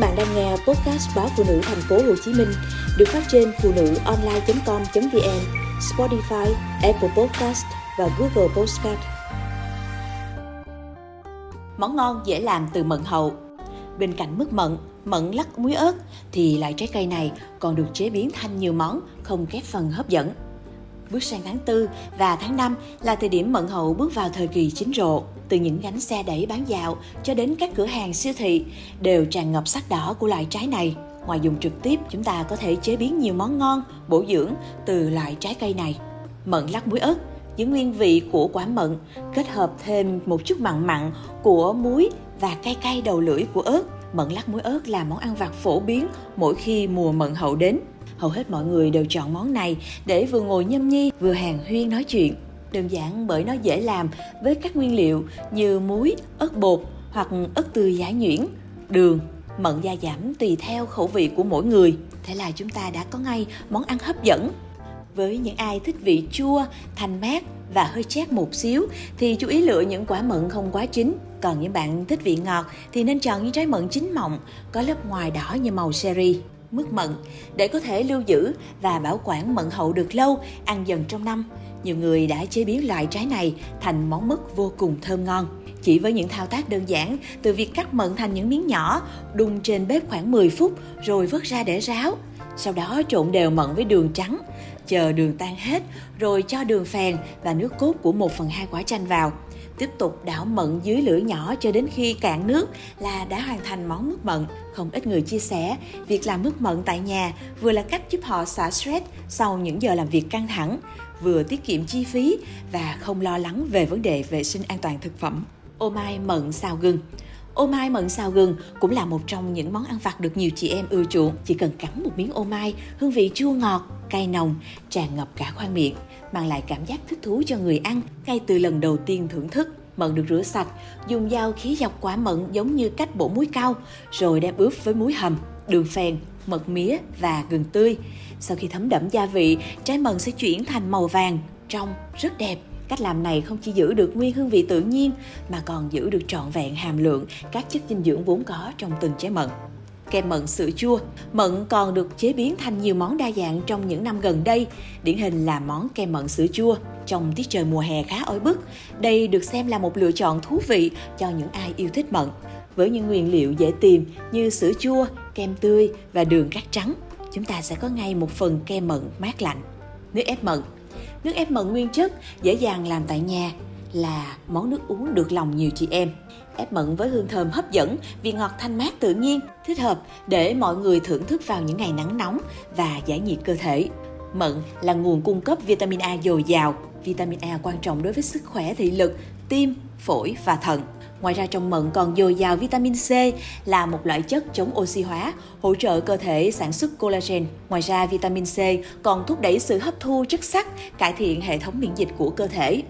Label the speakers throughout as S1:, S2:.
S1: bạn đang nghe podcast báo phụ nữ thành phố Hồ Chí Minh được phát trên phụ nữ online.com.vn, Spotify, Apple Podcast và Google Podcast. Món ngon dễ làm từ mận hậu. Bên cạnh mứt mận, mận lắc muối ớt thì loại trái cây này còn được chế biến thành nhiều món không kém phần hấp dẫn. Bước sang tháng 4 và tháng 5 là thời điểm mận hậu bước vào thời kỳ chín rộ. Từ những gánh xe đẩy bán dạo cho đến các cửa hàng siêu thị đều tràn ngập sắc đỏ của loại trái này. Ngoài dùng trực tiếp, chúng ta có thể chế biến nhiều món ngon, bổ dưỡng từ loại trái cây này. Mận lắc muối ớt giữ nguyên vị của quả mận, kết hợp thêm một chút mặn mặn của muối và cay cay đầu lưỡi của ớt. Mận lắc muối ớt là món ăn vặt phổ biến mỗi khi mùa mận hậu đến hầu hết mọi người đều chọn món này để vừa ngồi nhâm nhi vừa hàng huyên nói chuyện. Đơn giản bởi nó dễ làm với các nguyên liệu như muối, ớt bột hoặc ớt tươi giá nhuyễn, đường, mận gia giảm tùy theo khẩu vị của mỗi người. Thế là chúng ta đã có ngay món ăn hấp dẫn. Với những ai thích vị chua, thanh mát và hơi chát một xíu thì chú ý lựa những quả mận không quá chín. Còn những bạn thích vị ngọt thì nên chọn những trái mận chín mọng, có lớp ngoài đỏ như màu cherry mứt mận để có thể lưu giữ và bảo quản mận hậu được lâu, ăn dần trong năm. Nhiều người đã chế biến loại trái này thành món mứt vô cùng thơm ngon. Chỉ với những thao tác đơn giản, từ việc cắt mận thành những miếng nhỏ, đun trên bếp khoảng 10 phút rồi vớt ra để ráo. Sau đó trộn đều mận với đường trắng, chờ đường tan hết rồi cho đường phèn và nước cốt của 1 phần 2 quả chanh vào tiếp tục đảo mận dưới lửa nhỏ cho đến khi cạn nước là đã hoàn thành món mứt mận. Không ít người chia sẻ, việc làm mứt mận tại nhà vừa là cách giúp họ xả stress sau những giờ làm việc căng thẳng, vừa tiết kiệm chi phí và không lo lắng về vấn đề vệ sinh an toàn thực phẩm. Ô mai mận xào gừng Ô mai mận xào gừng cũng là một trong những món ăn vặt được nhiều chị em ưa chuộng. Chỉ cần cắn một miếng ô mai, hương vị chua ngọt, cay nồng, tràn ngập cả khoang miệng, mang lại cảm giác thích thú cho người ăn ngay từ lần đầu tiên thưởng thức. Mận được rửa sạch, dùng dao khí dọc quả mận giống như cách bổ muối cao, rồi đem ướp với muối hầm, đường phèn, mật mía và gừng tươi. Sau khi thấm đẫm gia vị, trái mận sẽ chuyển thành màu vàng, trong, rất đẹp. Cách làm này không chỉ giữ được nguyên hương vị tự nhiên mà còn giữ được trọn vẹn hàm lượng các chất dinh dưỡng vốn có trong từng trái mận kem mận sữa chua. Mận còn được chế biến thành nhiều món đa dạng trong những năm gần đây, điển hình là món kem mận sữa chua. Trong tiết trời mùa hè khá oi bức, đây được xem là một lựa chọn thú vị cho những ai yêu thích mận. Với những nguyên liệu dễ tìm như sữa chua, kem tươi và đường cát trắng, chúng ta sẽ có ngay một phần kem mận mát lạnh. Nước ép mận Nước ép mận nguyên chất dễ dàng làm tại nhà là món nước uống được lòng nhiều chị em ép mận với hương thơm hấp dẫn, vị ngọt thanh mát tự nhiên, thích hợp để mọi người thưởng thức vào những ngày nắng nóng và giải nhiệt cơ thể. Mận là nguồn cung cấp vitamin A dồi dào. Vitamin A quan trọng đối với sức khỏe thị lực, tim, phổi và thận. Ngoài ra trong mận còn dồi dào vitamin C là một loại chất chống oxy hóa, hỗ trợ cơ thể sản xuất collagen. Ngoài ra vitamin C còn thúc đẩy sự hấp thu chất sắt, cải thiện hệ thống miễn dịch của cơ thể.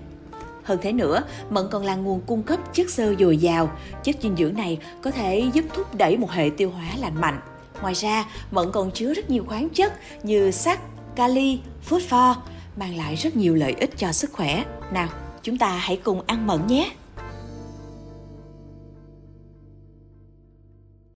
S1: Hơn thế nữa, mận còn là nguồn cung cấp chất xơ dồi dào. Chất dinh dưỡng này có thể giúp thúc đẩy một hệ tiêu hóa lành mạnh. Ngoài ra, mận còn chứa rất nhiều khoáng chất như sắt, kali, phosphor, mang lại rất nhiều lợi ích cho sức khỏe. Nào, chúng ta hãy cùng ăn mận nhé!